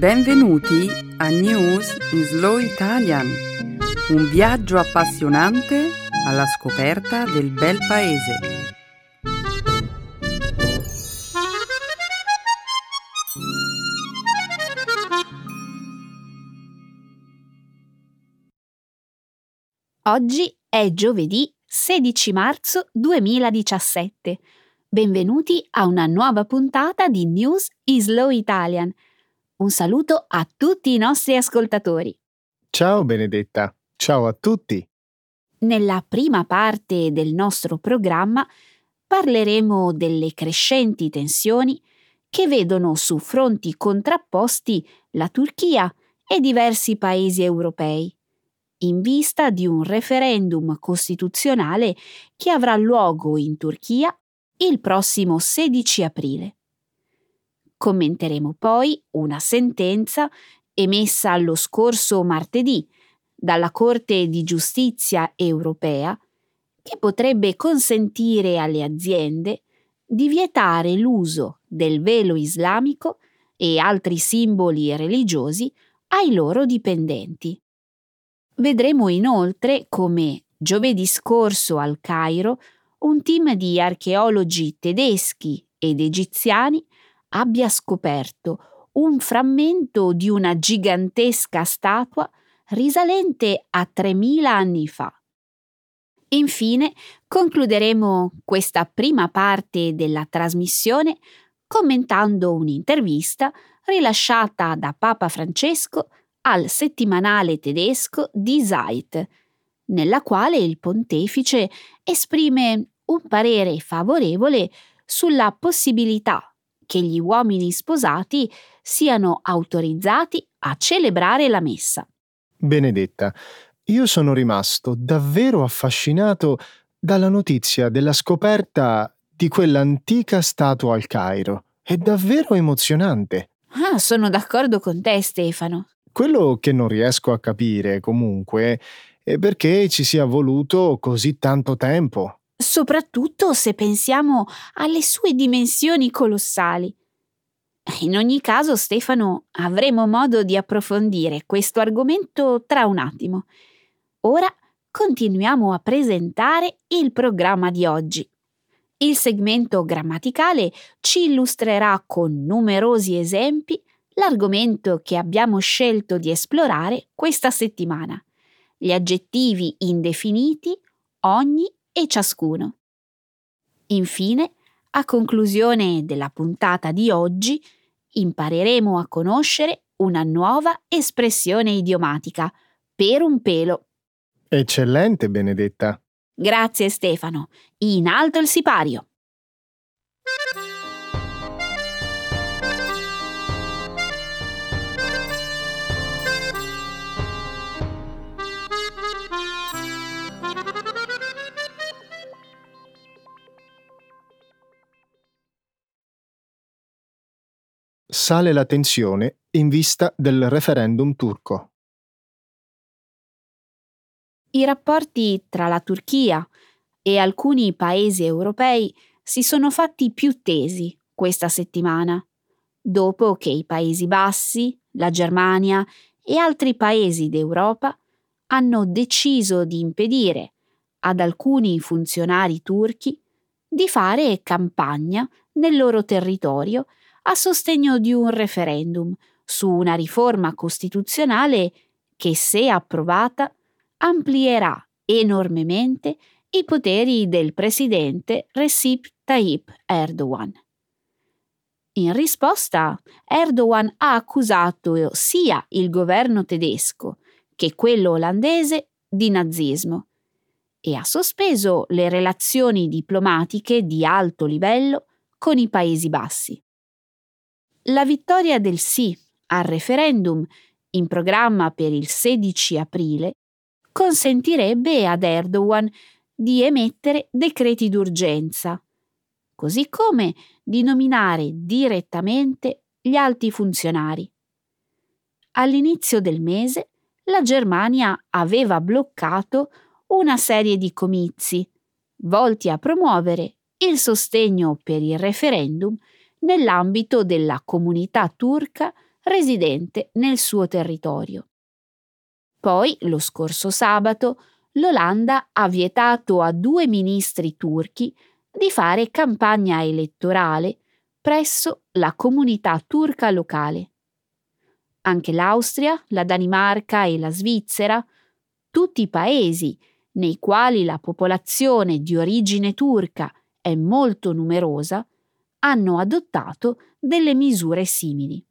Benvenuti a News in Slow Italian, un viaggio appassionante alla scoperta del bel paese. Oggi è giovedì 16 marzo 2017. Benvenuti a una nuova puntata di News in Slow Italian. Un saluto a tutti i nostri ascoltatori. Ciao Benedetta, ciao a tutti. Nella prima parte del nostro programma parleremo delle crescenti tensioni che vedono su fronti contrapposti la Turchia e diversi paesi europei in vista di un referendum costituzionale che avrà luogo in Turchia il prossimo 16 aprile. Commenteremo poi una sentenza emessa lo scorso martedì dalla Corte di giustizia europea che potrebbe consentire alle aziende di vietare l'uso del velo islamico e altri simboli religiosi ai loro dipendenti. Vedremo inoltre come giovedì scorso al Cairo un team di archeologi tedeschi ed egiziani abbia scoperto un frammento di una gigantesca statua risalente a 3000 anni fa. Infine concluderemo questa prima parte della trasmissione commentando un'intervista rilasciata da Papa Francesco al settimanale tedesco Die Zeit, nella quale il pontefice esprime un parere favorevole sulla possibilità che gli uomini sposati siano autorizzati a celebrare la messa. Benedetta, io sono rimasto davvero affascinato dalla notizia della scoperta di quell'antica statua al Cairo. È davvero emozionante. Ah, sono d'accordo con te, Stefano. Quello che non riesco a capire, comunque, è perché ci sia voluto così tanto tempo. Soprattutto se pensiamo alle sue dimensioni colossali. In ogni caso, Stefano, avremo modo di approfondire questo argomento tra un attimo. Ora continuiamo a presentare il programma di oggi. Il segmento grammaticale ci illustrerà con numerosi esempi l'argomento che abbiamo scelto di esplorare questa settimana, gli aggettivi indefiniti, ogni e ciascuno. Infine, a conclusione della puntata di oggi, impareremo a conoscere una nuova espressione idiomatica, per un pelo. Eccellente, Benedetta. Grazie Stefano. In alto il sipario. Sale la tensione in vista del referendum turco. I rapporti tra la Turchia e alcuni paesi europei si sono fatti più tesi questa settimana, dopo che i Paesi Bassi, la Germania e altri paesi d'Europa hanno deciso di impedire ad alcuni funzionari turchi di fare campagna nel loro territorio a sostegno di un referendum su una riforma costituzionale che, se approvata, amplierà enormemente i poteri del presidente Recep Tayyip Erdogan. In risposta, Erdogan ha accusato sia il governo tedesco che quello olandese di nazismo e ha sospeso le relazioni diplomatiche di alto livello con i Paesi Bassi. La vittoria del sì al referendum, in programma per il 16 aprile, consentirebbe ad Erdogan di emettere decreti d'urgenza, così come di nominare direttamente gli alti funzionari. All'inizio del mese la Germania aveva bloccato una serie di comizi volti a promuovere il sostegno per il referendum nell'ambito della comunità turca residente nel suo territorio. Poi, lo scorso sabato, l'Olanda ha vietato a due ministri turchi di fare campagna elettorale presso la comunità turca locale. Anche l'Austria, la Danimarca e la Svizzera, tutti paesi nei quali la popolazione di origine turca è molto numerosa, hanno adottato delle misure simili.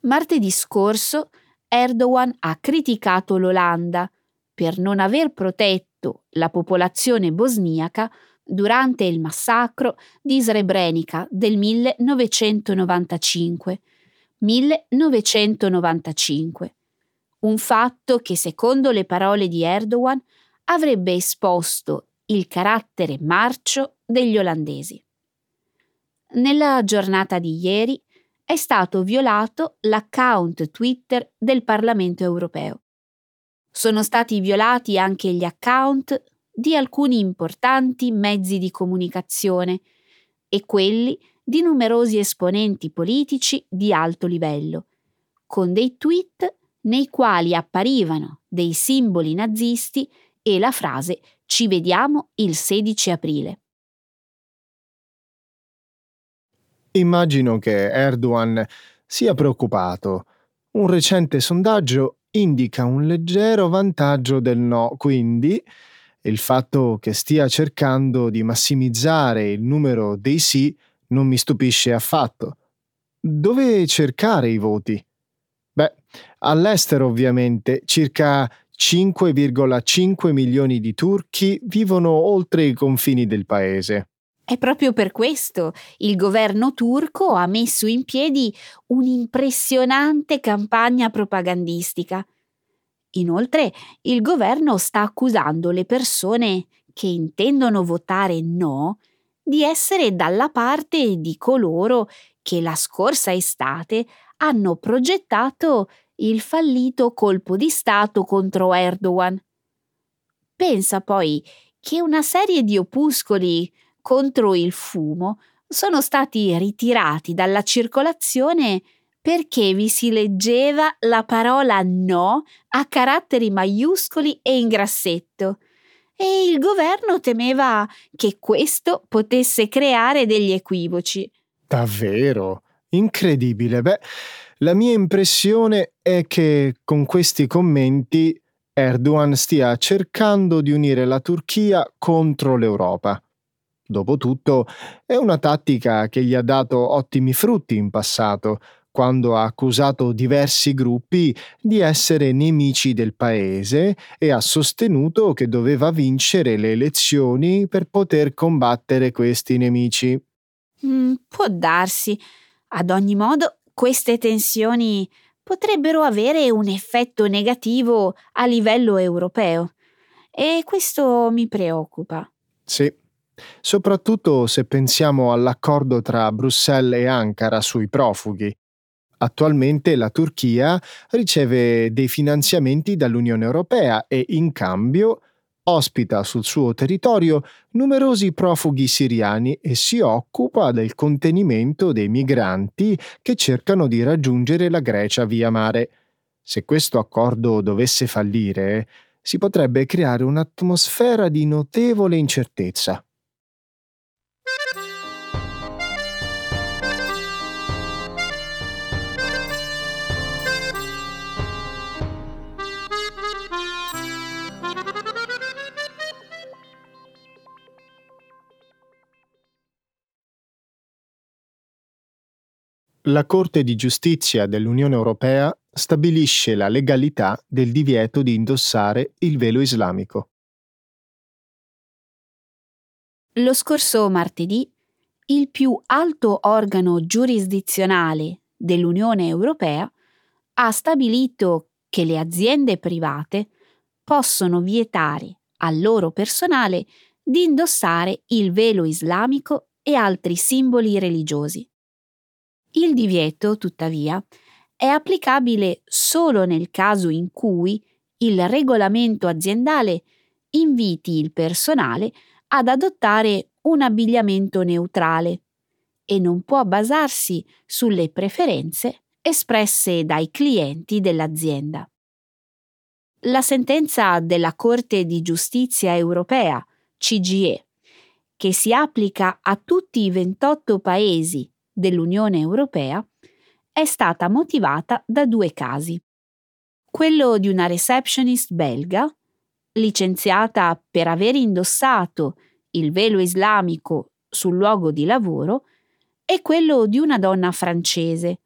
Martedì scorso Erdogan ha criticato l'Olanda per non aver protetto la popolazione bosniaca durante il massacro di Srebrenica del 1995. 1995. Un fatto che, secondo le parole di Erdogan, avrebbe esposto il carattere marcio degli olandesi. Nella giornata di ieri è stato violato l'account Twitter del Parlamento europeo. Sono stati violati anche gli account di alcuni importanti mezzi di comunicazione e quelli di numerosi esponenti politici di alto livello, con dei tweet nei quali apparivano dei simboli nazisti e la frase Ci vediamo il 16 aprile. Immagino che Erdogan sia preoccupato. Un recente sondaggio indica un leggero vantaggio del no, quindi il fatto che stia cercando di massimizzare il numero dei sì non mi stupisce affatto. Dove cercare i voti? Beh, all'estero ovviamente circa 5,5 milioni di turchi vivono oltre i confini del paese. È proprio per questo il governo turco ha messo in piedi un'impressionante campagna propagandistica. Inoltre, il governo sta accusando le persone che intendono votare no di essere dalla parte di coloro che la scorsa estate hanno progettato il fallito colpo di Stato contro Erdogan. Pensa poi che una serie di opuscoli contro il fumo sono stati ritirati dalla circolazione perché vi si leggeva la parola no a caratteri maiuscoli e in grassetto e il governo temeva che questo potesse creare degli equivoci. Davvero? Incredibile. Beh, la mia impressione è che con questi commenti Erdogan stia cercando di unire la Turchia contro l'Europa. Dopotutto, è una tattica che gli ha dato ottimi frutti in passato, quando ha accusato diversi gruppi di essere nemici del paese e ha sostenuto che doveva vincere le elezioni per poter combattere questi nemici. Mm, può darsi. Ad ogni modo, queste tensioni potrebbero avere un effetto negativo a livello europeo e questo mi preoccupa. Sì, soprattutto se pensiamo all'accordo tra Bruxelles e Ankara sui profughi. Attualmente la Turchia riceve dei finanziamenti dall'Unione Europea e in cambio ospita sul suo territorio numerosi profughi siriani e si occupa del contenimento dei migranti che cercano di raggiungere la Grecia via mare. Se questo accordo dovesse fallire, si potrebbe creare un'atmosfera di notevole incertezza. La Corte di giustizia dell'Unione Europea stabilisce la legalità del divieto di indossare il velo islamico. Lo scorso martedì il più alto organo giurisdizionale dell'Unione Europea ha stabilito che le aziende private possono vietare al loro personale di indossare il velo islamico e altri simboli religiosi. Il divieto, tuttavia, è applicabile solo nel caso in cui il regolamento aziendale inviti il personale ad adottare un abbigliamento neutrale e non può basarsi sulle preferenze espresse dai clienti dell'azienda. La sentenza della Corte di giustizia europea, CGE, che si applica a tutti i 28 paesi dell'Unione Europea, è stata motivata da due casi. Quello di una receptionist belga, licenziata per aver indossato il velo islamico sul luogo di lavoro, e quello di una donna francese,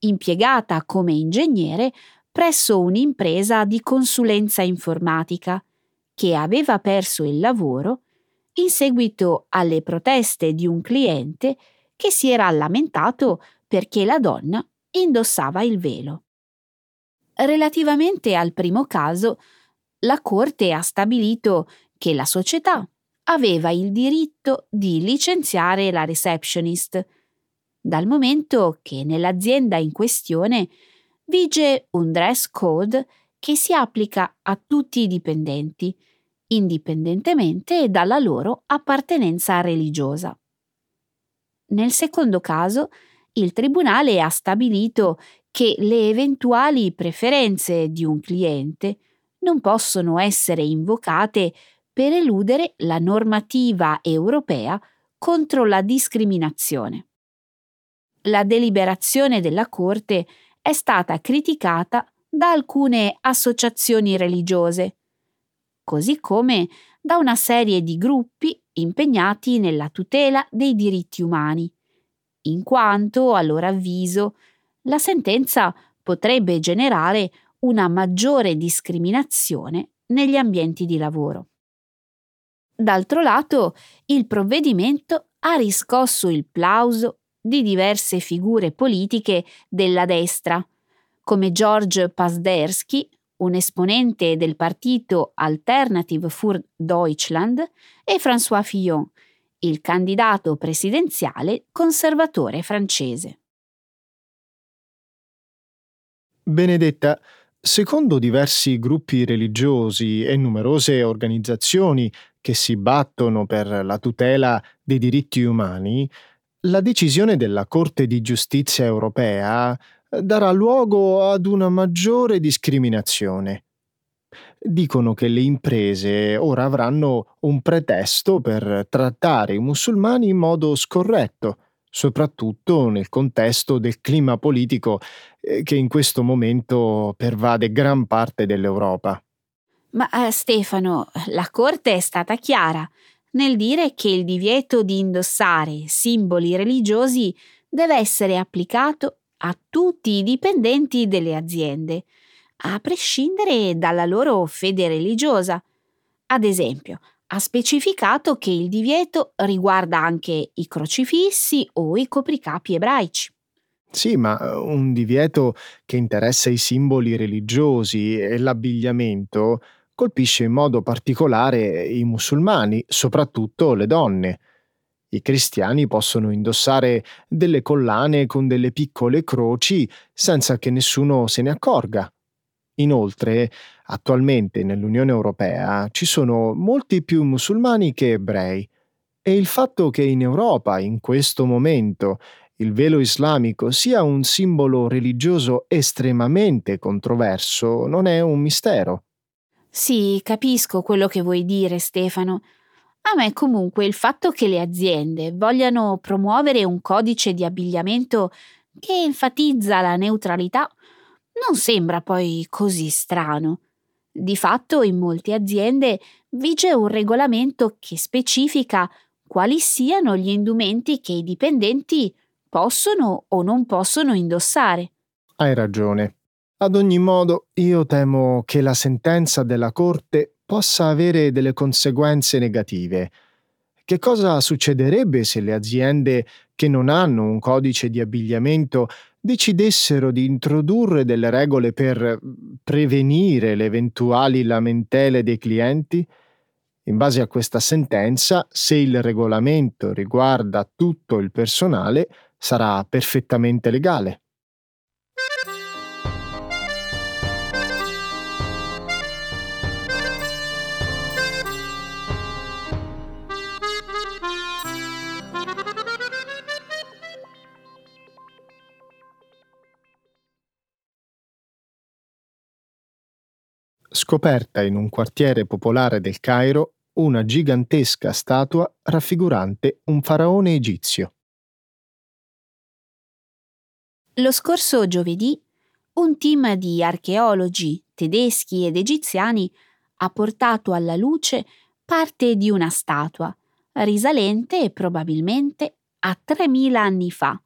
impiegata come ingegnere presso un'impresa di consulenza informatica, che aveva perso il lavoro in seguito alle proteste di un cliente che si era lamentato perché la donna indossava il velo. Relativamente al primo caso, la Corte ha stabilito che la società aveva il diritto di licenziare la receptionist, dal momento che nell'azienda in questione vige un dress code che si applica a tutti i dipendenti, indipendentemente dalla loro appartenenza religiosa. Nel secondo caso, il Tribunale ha stabilito che le eventuali preferenze di un cliente non possono essere invocate per eludere la normativa europea contro la discriminazione. La deliberazione della Corte è stata criticata da alcune associazioni religiose, così come da una serie di gruppi impegnati nella tutela dei diritti umani, in quanto, a loro avviso, la sentenza potrebbe generare una maggiore discriminazione negli ambienti di lavoro. D'altro lato, il provvedimento ha riscosso il plauso di diverse figure politiche della destra, come George Pasdersky, un esponente del partito Alternative für Deutschland, e François Fillon, il candidato presidenziale conservatore francese. Benedetta, secondo diversi gruppi religiosi e numerose organizzazioni che si battono per la tutela dei diritti umani, la decisione della Corte di giustizia europea darà luogo ad una maggiore discriminazione. Dicono che le imprese ora avranno un pretesto per trattare i musulmani in modo scorretto, soprattutto nel contesto del clima politico eh, che in questo momento pervade gran parte dell'Europa. Ma eh, Stefano, la Corte è stata chiara nel dire che il divieto di indossare simboli religiosi deve essere applicato a tutti i dipendenti delle aziende, a prescindere dalla loro fede religiosa. Ad esempio, ha specificato che il divieto riguarda anche i crocifissi o i copricapi ebraici. Sì, ma eh, un divieto che interessa i simboli religiosi e l'abbigliamento colpisce in modo particolare i musulmani, soprattutto le donne. I cristiani possono indossare delle collane con delle piccole croci senza che nessuno se ne accorga. Inoltre, attualmente nell'Unione Europea ci sono molti più musulmani che ebrei e il fatto che in Europa, in questo momento, il velo islamico sia un simbolo religioso estremamente controverso non è un mistero. Sì, capisco quello che vuoi dire, Stefano. A me comunque il fatto che le aziende vogliano promuovere un codice di abbigliamento che enfatizza la neutralità non sembra poi così strano. Di fatto in molte aziende vige un regolamento che specifica quali siano gli indumenti che i dipendenti possono o non possono indossare. Hai ragione. Ad ogni modo, io temo che la sentenza della Corte possa avere delle conseguenze negative. Che cosa succederebbe se le aziende che non hanno un codice di abbigliamento decidessero di introdurre delle regole per prevenire le eventuali lamentele dei clienti? In base a questa sentenza, se il regolamento riguarda tutto il personale, sarà perfettamente legale. Scoperta in un quartiere popolare del Cairo una gigantesca statua raffigurante un faraone egizio. Lo scorso giovedì un team di archeologi tedeschi ed egiziani ha portato alla luce parte di una statua, risalente probabilmente a 3000 anni fa,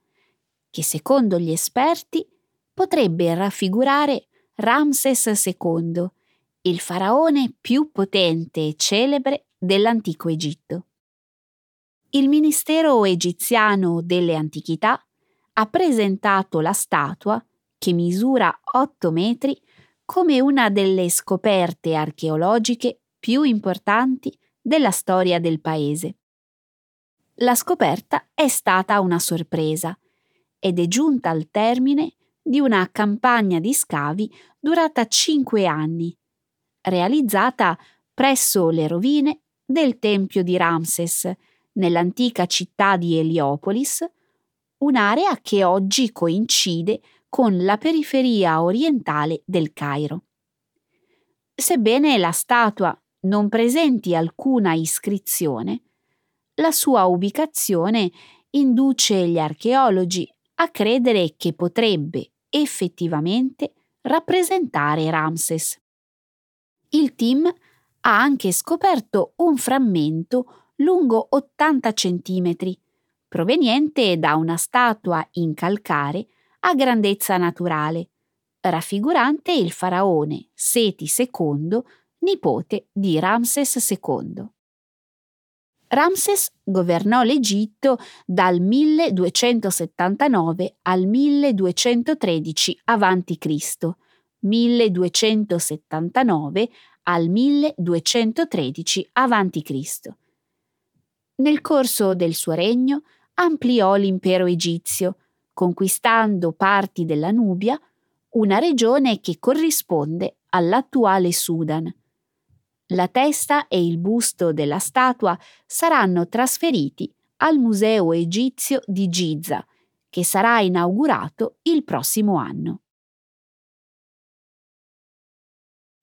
che secondo gli esperti potrebbe raffigurare Ramses II, il faraone più potente e celebre dell'antico Egitto. Il Ministero egiziano delle Antichità ha presentato la statua, che misura 8 metri, come una delle scoperte archeologiche più importanti della storia del paese. La scoperta è stata una sorpresa ed è giunta al termine di una campagna di scavi durata cinque anni, realizzata presso le rovine del Tempio di Ramses, nell'antica città di Eliopolis, un'area che oggi coincide con la periferia orientale del Cairo. Sebbene la statua non presenti alcuna iscrizione, la sua ubicazione induce gli archeologi a credere che potrebbe effettivamente rappresentare Ramses. Il team ha anche scoperto un frammento lungo 80 cm, proveniente da una statua in calcare a grandezza naturale, raffigurante il faraone Seti II, nipote di Ramses II. Ramses governò l'Egitto dal 1279 al 1213 a.C., 1279 al 1213 a.C. Nel corso del suo regno ampliò l'impero egizio, conquistando parti della Nubia, una regione che corrisponde all'attuale Sudan. La testa e il busto della statua saranno trasferiti al Museo egizio di Giza, che sarà inaugurato il prossimo anno.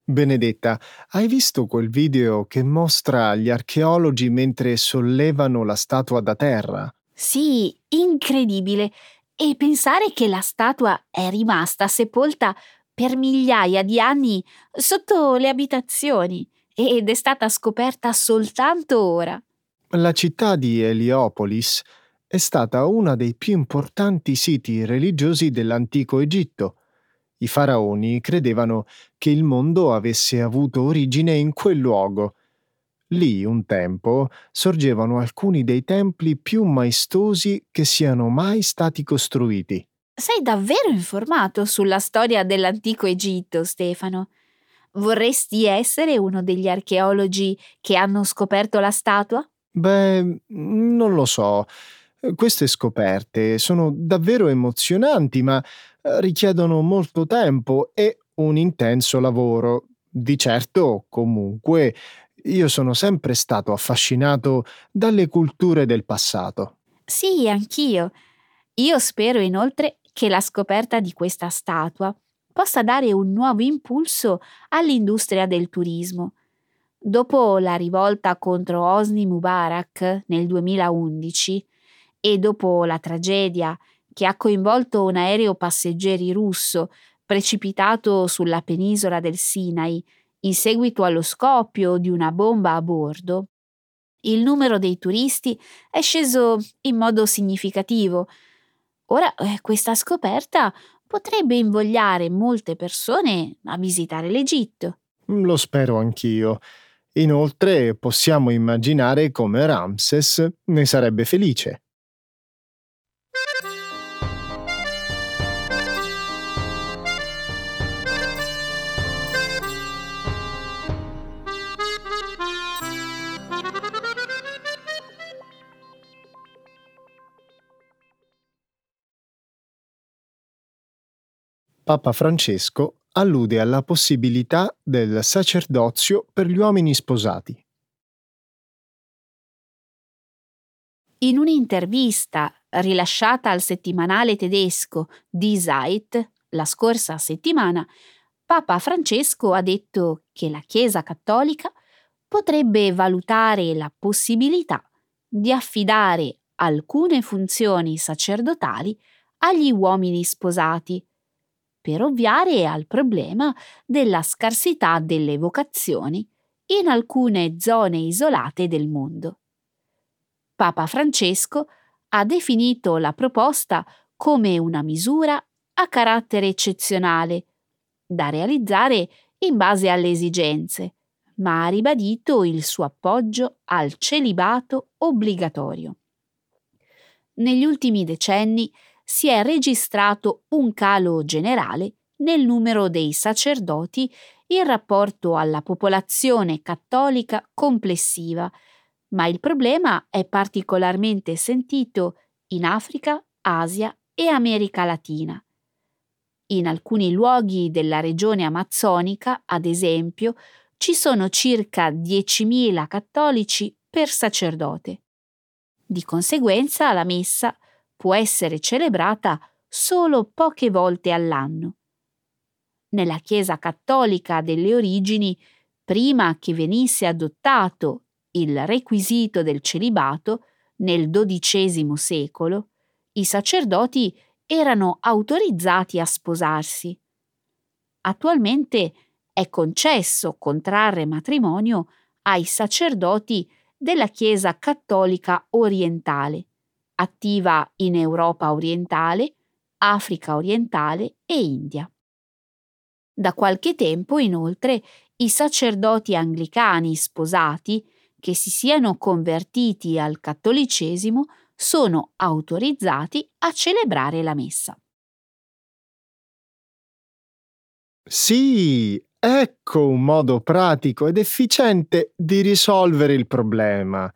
Benedetta, hai visto quel video che mostra gli archeologi mentre sollevano la statua da terra? Sì, incredibile. E pensare che la statua è rimasta sepolta per migliaia di anni sotto le abitazioni ed è stata scoperta soltanto ora. La città di Eliopolis è stata uno dei più importanti siti religiosi dell'antico Egitto. I faraoni credevano che il mondo avesse avuto origine in quel luogo. Lì, un tempo, sorgevano alcuni dei templi più maestosi che siano mai stati costruiti. Sei davvero informato sulla storia dell'antico Egitto, Stefano. Vorresti essere uno degli archeologi che hanno scoperto la statua? Beh, non lo so. Queste scoperte sono davvero emozionanti, ma richiedono molto tempo e un intenso lavoro. Di certo, comunque, io sono sempre stato affascinato dalle culture del passato. Sì, anch'io. Io spero inoltre che la scoperta di questa statua possa dare un nuovo impulso all'industria del turismo. Dopo la rivolta contro Hosni Mubarak nel 2011 e dopo la tragedia che ha coinvolto un aereo passeggeri russo precipitato sulla penisola del Sinai in seguito allo scoppio di una bomba a bordo, il numero dei turisti è sceso in modo significativo. Ora eh, questa scoperta potrebbe invogliare molte persone a visitare l'Egitto. Lo spero anch'io. Inoltre possiamo immaginare come Ramses ne sarebbe felice. Papa Francesco allude alla possibilità del sacerdozio per gli uomini sposati. In un'intervista rilasciata al settimanale tedesco Die Zeit la scorsa settimana, Papa Francesco ha detto che la Chiesa cattolica potrebbe valutare la possibilità di affidare alcune funzioni sacerdotali agli uomini sposati, per ovviare al problema della scarsità delle vocazioni in alcune zone isolate del mondo. Papa Francesco ha definito la proposta come una misura a carattere eccezionale, da realizzare in base alle esigenze, ma ha ribadito il suo appoggio al celibato obbligatorio. Negli ultimi decenni si è registrato un calo generale nel numero dei sacerdoti in rapporto alla popolazione cattolica complessiva, ma il problema è particolarmente sentito in Africa, Asia e America Latina. In alcuni luoghi della regione amazzonica, ad esempio, ci sono circa 10.000 cattolici per sacerdote. Di conseguenza la messa può essere celebrata solo poche volte all'anno. Nella Chiesa cattolica delle origini, prima che venisse adottato il requisito del celibato, nel XII secolo, i sacerdoti erano autorizzati a sposarsi. Attualmente è concesso contrarre matrimonio ai sacerdoti della Chiesa cattolica orientale, attiva in Europa orientale, Africa orientale e India. Da qualche tempo, inoltre, i sacerdoti anglicani sposati che si siano convertiti al cattolicesimo sono autorizzati a celebrare la messa. Sì, ecco un modo pratico ed efficiente di risolvere il problema.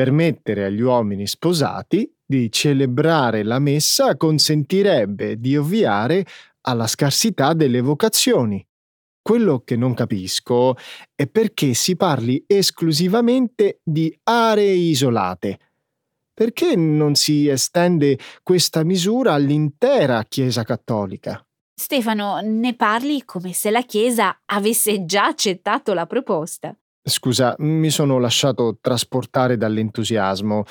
Permettere agli uomini sposati di celebrare la messa consentirebbe di ovviare alla scarsità delle vocazioni. Quello che non capisco è perché si parli esclusivamente di aree isolate. Perché non si estende questa misura all'intera Chiesa cattolica? Stefano, ne parli come se la Chiesa avesse già accettato la proposta. Scusa, mi sono lasciato trasportare dall'entusiasmo.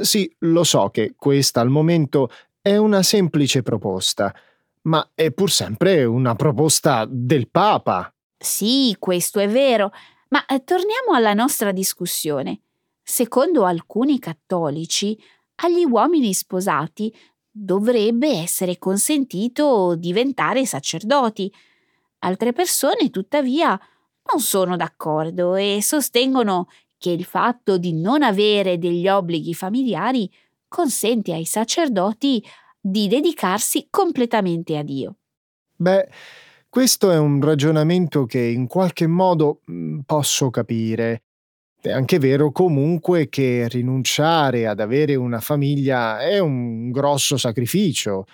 Sì, lo so che questa al momento è una semplice proposta, ma è pur sempre una proposta del Papa. Sì, questo è vero, ma eh, torniamo alla nostra discussione. Secondo alcuni cattolici, agli uomini sposati dovrebbe essere consentito diventare sacerdoti. Altre persone, tuttavia, non sono d'accordo e sostengono che il fatto di non avere degli obblighi familiari consente ai sacerdoti di dedicarsi completamente a Dio. Beh, questo è un ragionamento che in qualche modo mm, posso capire. È anche vero comunque che rinunciare ad avere una famiglia è un grosso sacrificio.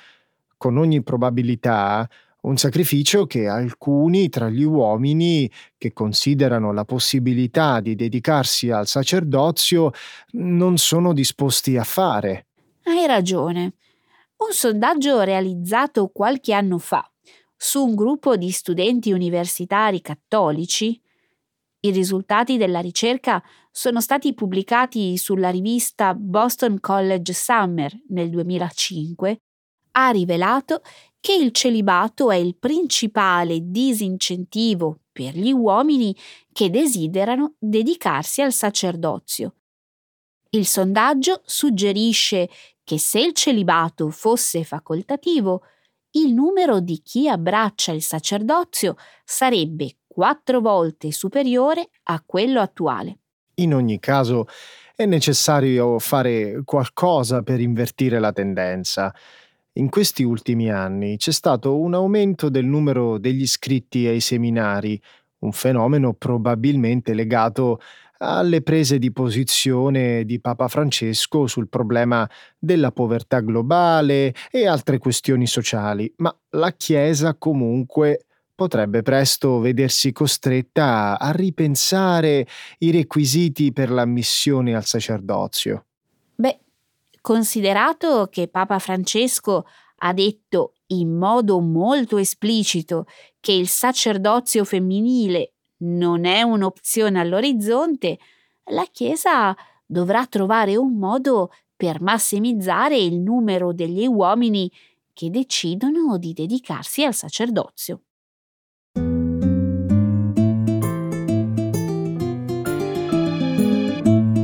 Con ogni probabilità un sacrificio che alcuni tra gli uomini che considerano la possibilità di dedicarsi al sacerdozio non sono disposti a fare. Hai ragione. Un sondaggio realizzato qualche anno fa su un gruppo di studenti universitari cattolici i risultati della ricerca sono stati pubblicati sulla rivista Boston College Summer nel 2005. Ha rivelato che il celibato è il principale disincentivo per gli uomini che desiderano dedicarsi al sacerdozio. Il sondaggio suggerisce che se il celibato fosse facoltativo, il numero di chi abbraccia il sacerdozio sarebbe quattro volte superiore a quello attuale. In ogni caso è necessario fare qualcosa per invertire la tendenza. In questi ultimi anni c'è stato un aumento del numero degli iscritti ai seminari, un fenomeno probabilmente legato alle prese di posizione di Papa Francesco sul problema della povertà globale e altre questioni sociali, ma la Chiesa comunque potrebbe presto vedersi costretta a ripensare i requisiti per l'ammissione al sacerdozio. Beh, considerato che Papa Francesco ha detto in modo molto esplicito che il sacerdozio femminile non è un'opzione all'orizzonte, la Chiesa dovrà trovare un modo per massimizzare il numero degli uomini che decidono di dedicarsi al sacerdozio.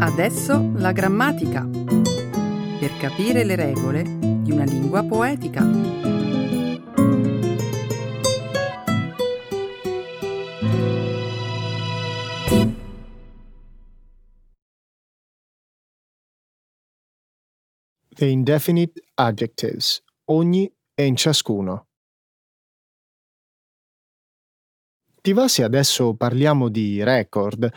Adesso la grammatica. Per capire le regole di una lingua poetica. The indefinite adjectives, ogni e in ciascuno. Ti va se adesso parliamo di record?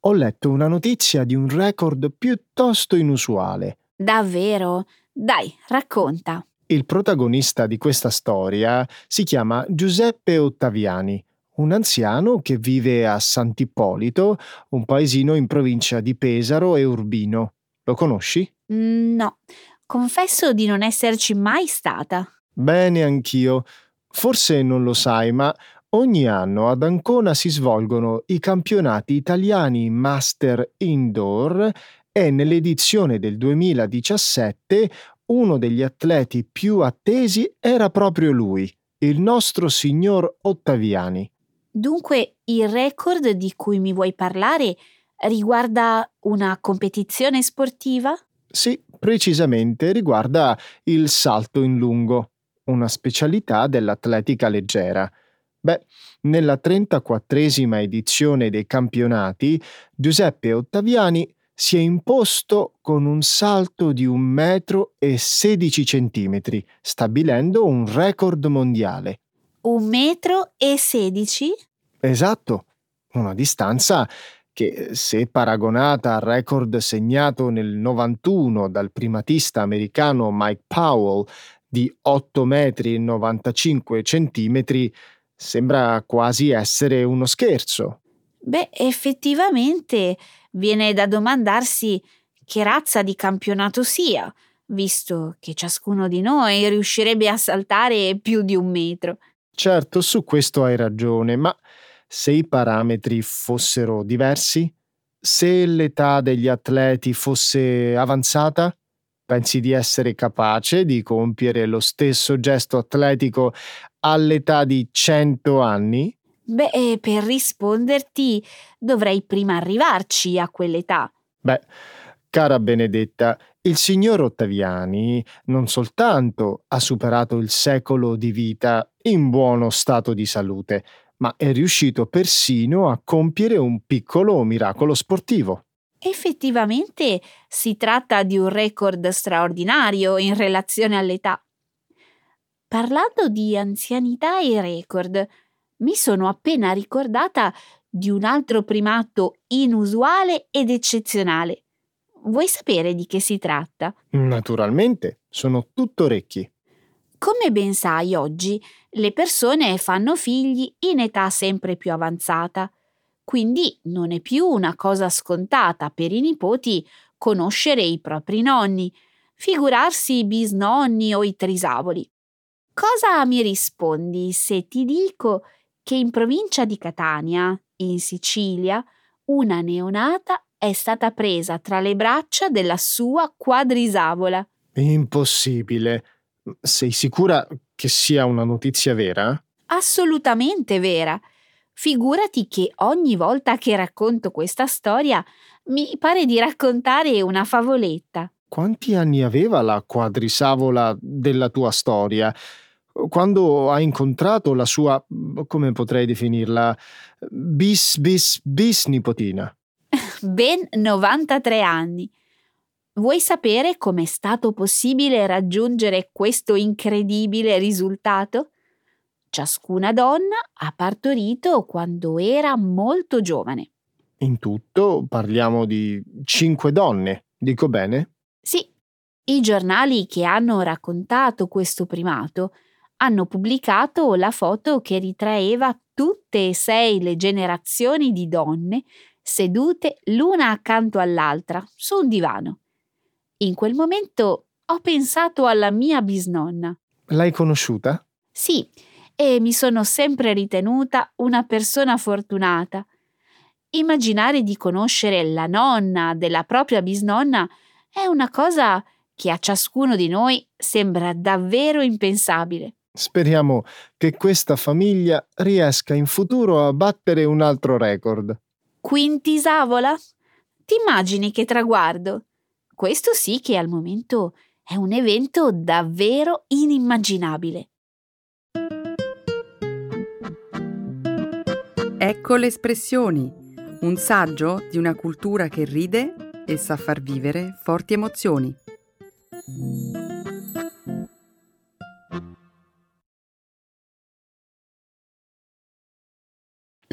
Ho letto una notizia di un record piuttosto inusuale. Davvero? Dai, racconta. Il protagonista di questa storia si chiama Giuseppe Ottaviani, un anziano che vive a Sant'Ippolito, un paesino in provincia di Pesaro e Urbino. Lo conosci? Mm, No, confesso di non esserci mai stata. Bene, anch'io. Forse non lo sai, ma ogni anno ad Ancona si svolgono i campionati italiani Master Indoor e nell'edizione del 2017 uno degli atleti più attesi era proprio lui, il nostro signor Ottaviani. Dunque, il record di cui mi vuoi parlare riguarda una competizione sportiva? Sì, precisamente riguarda il salto in lungo, una specialità dell'atletica leggera. Beh, nella 34esima edizione dei campionati, Giuseppe Ottaviani si è imposto con un salto di un metro e 16 centimetri, stabilendo un record mondiale. Un metro e sedici? Esatto, una distanza che, se paragonata al record segnato nel 91 dal primatista americano Mike Powell di 8 metri e 95 centimetri, sembra quasi essere uno scherzo. Beh, effettivamente viene da domandarsi che razza di campionato sia, visto che ciascuno di noi riuscirebbe a saltare più di un metro. Certo, su questo hai ragione, ma se i parametri fossero diversi? Se l'età degli atleti fosse avanzata? Pensi di essere capace di compiere lo stesso gesto atletico all'età di 100 anni? Beh, per risponderti dovrei prima arrivarci a quell'età. Beh, cara Benedetta, il signor Ottaviani non soltanto ha superato il secolo di vita in buono stato di salute, ma è riuscito persino a compiere un piccolo miracolo sportivo. Effettivamente si tratta di un record straordinario in relazione all'età. Parlando di anzianità e record, mi sono appena ricordata di un altro primato inusuale ed eccezionale. Vuoi sapere di che si tratta? Naturalmente, sono tutto orecchi. Come ben sai, oggi le persone fanno figli in età sempre più avanzata, quindi non è più una cosa scontata per i nipoti conoscere i propri nonni, figurarsi i bisnonni o i trisavoli. Cosa mi rispondi se ti dico che in provincia di Catania, in Sicilia, una neonata è stata presa tra le braccia della sua quadrisavola? Impossibile. Sei sicura che sia una notizia vera? Assolutamente vera. Figurati che ogni volta che racconto questa storia mi pare di raccontare una favoletta. Quanti anni aveva la quadrisavola della tua storia? Quando ha incontrato la sua, come potrei definirla, bis bis bis nipotina? Ben 93 anni. Vuoi sapere com'è stato possibile raggiungere questo incredibile risultato? Ciascuna donna ha partorito quando era molto giovane. In tutto parliamo di cinque donne, dico bene? Sì, i giornali che hanno raccontato questo primato hanno pubblicato la foto che ritraeva tutte e sei le generazioni di donne sedute l'una accanto all'altra su un divano. In quel momento ho pensato alla mia bisnonna. L'hai conosciuta? Sì, e mi sono sempre ritenuta una persona fortunata. Immaginare di conoscere la nonna della propria bisnonna è una cosa che a ciascuno di noi sembra davvero impensabile. Speriamo che questa famiglia riesca in futuro a battere un altro record. Quintisavola? Ti immagini che traguardo? Questo sì che al momento è un evento davvero inimmaginabile. Ecco le espressioni, un saggio di una cultura che ride e sa far vivere forti emozioni.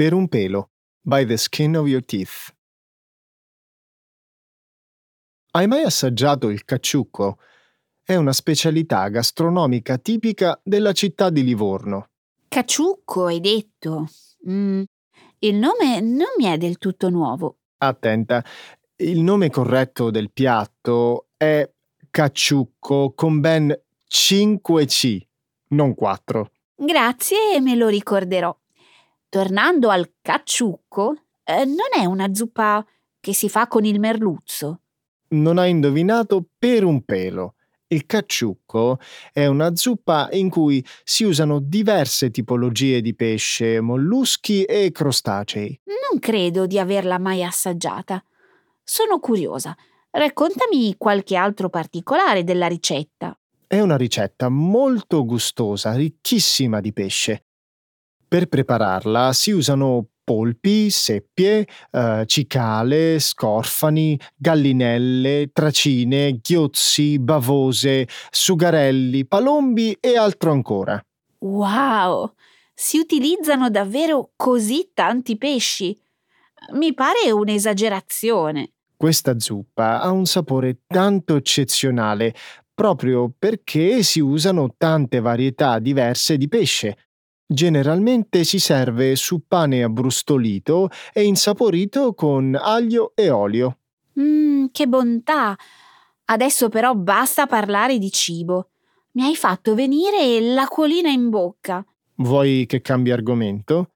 Per un pelo, by the skin of your teeth. Hai mai assaggiato il cacciucco? È una specialità gastronomica tipica della città di Livorno. Cacciucco, hai detto. Mm, il nome non mi è del tutto nuovo. Attenta, il nome corretto del piatto è cacciucco con ben 5 C, non 4. Grazie, me lo ricorderò. Tornando al cacciucco, eh, non è una zuppa che si fa con il merluzzo. Non hai indovinato per un pelo. Il cacciucco è una zuppa in cui si usano diverse tipologie di pesce, molluschi e crostacei. Non credo di averla mai assaggiata. Sono curiosa. Raccontami qualche altro particolare della ricetta. È una ricetta molto gustosa, ricchissima di pesce. Per prepararla si usano polpi, seppie, eh, cicale, scorfani, gallinelle, tracine, ghiozzi, bavose, sugarelli, palombi e altro ancora. Wow! Si utilizzano davvero così tanti pesci? Mi pare un'esagerazione. Questa zuppa ha un sapore tanto eccezionale proprio perché si usano tante varietà diverse di pesce. Generalmente si serve su pane abbrustolito e insaporito con aglio e olio. Mmm, che bontà! Adesso però basta parlare di cibo. Mi hai fatto venire l'acquolina in bocca. Vuoi che cambi argomento?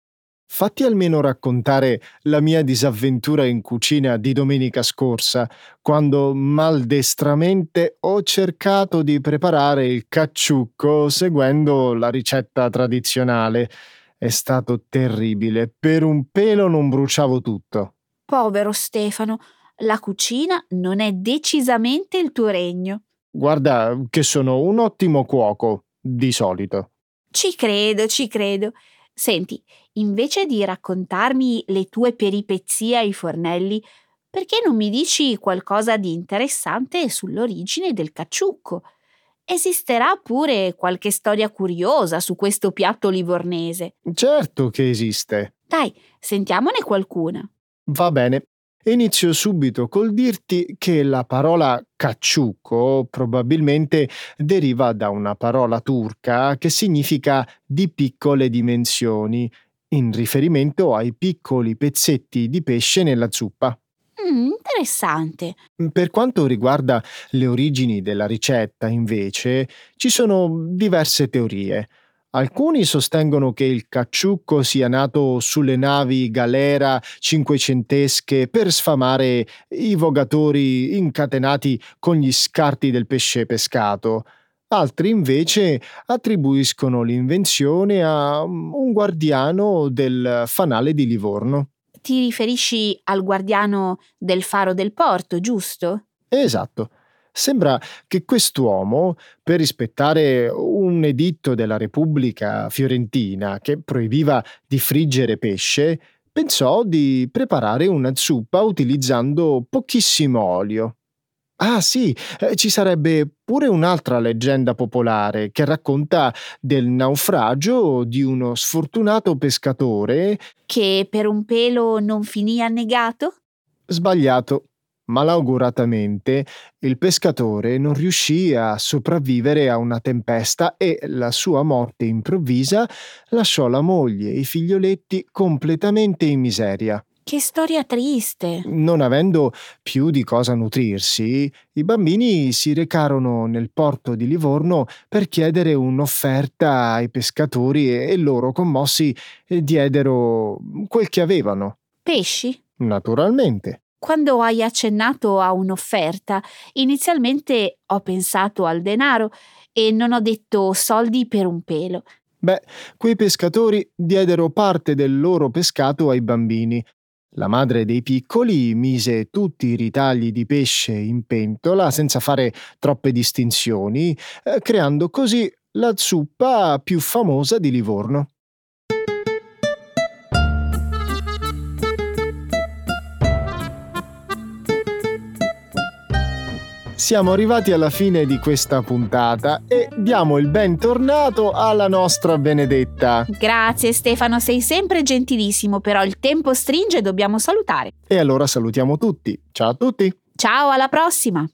Fatti almeno raccontare la mia disavventura in cucina di domenica scorsa, quando maldestramente ho cercato di preparare il cacciucco seguendo la ricetta tradizionale. È stato terribile, per un pelo non bruciavo tutto. Povero Stefano, la cucina non è decisamente il tuo regno. Guarda che sono un ottimo cuoco, di solito. Ci credo, ci credo. Senti, invece di raccontarmi le tue peripezie ai fornelli, perché non mi dici qualcosa di interessante sull'origine del cacciucco? Esisterà pure qualche storia curiosa su questo piatto livornese. Certo che esiste. Dai, sentiamone qualcuna. Va bene. Inizio subito col dirti che la parola cacciucco probabilmente deriva da una parola turca che significa di piccole dimensioni, in riferimento ai piccoli pezzetti di pesce nella zuppa. Mm, interessante. Per quanto riguarda le origini della ricetta, invece, ci sono diverse teorie. Alcuni sostengono che il cacciucco sia nato sulle navi galera cinquecentesche per sfamare i vogatori incatenati con gli scarti del pesce pescato. Altri invece attribuiscono l'invenzione a un guardiano del fanale di Livorno. Ti riferisci al guardiano del faro del porto, giusto? Esatto. Sembra che quest'uomo, per rispettare un editto della Repubblica fiorentina che proibiva di friggere pesce, pensò di preparare una zuppa utilizzando pochissimo olio. Ah sì, eh, ci sarebbe pure un'altra leggenda popolare che racconta del naufragio di uno sfortunato pescatore che per un pelo non finì annegato? Sbagliato. Malauguratamente, il pescatore non riuscì a sopravvivere a una tempesta e la sua morte improvvisa lasciò la moglie e i figlioletti completamente in miseria. Che storia triste. Non avendo più di cosa nutrirsi, i bambini si recarono nel porto di Livorno per chiedere un'offerta ai pescatori e loro, commossi, diedero quel che avevano. Pesci? Naturalmente. Quando hai accennato a un'offerta, inizialmente ho pensato al denaro e non ho detto soldi per un pelo. Beh, quei pescatori diedero parte del loro pescato ai bambini, la madre dei piccoli mise tutti i ritagli di pesce in pentola senza fare troppe distinzioni, eh, creando così la zuppa più famosa di Livorno. Siamo arrivati alla fine di questa puntata e diamo il bentornato alla nostra Benedetta. Grazie Stefano, sei sempre gentilissimo, però il tempo stringe e dobbiamo salutare. E allora salutiamo tutti. Ciao a tutti. Ciao, alla prossima.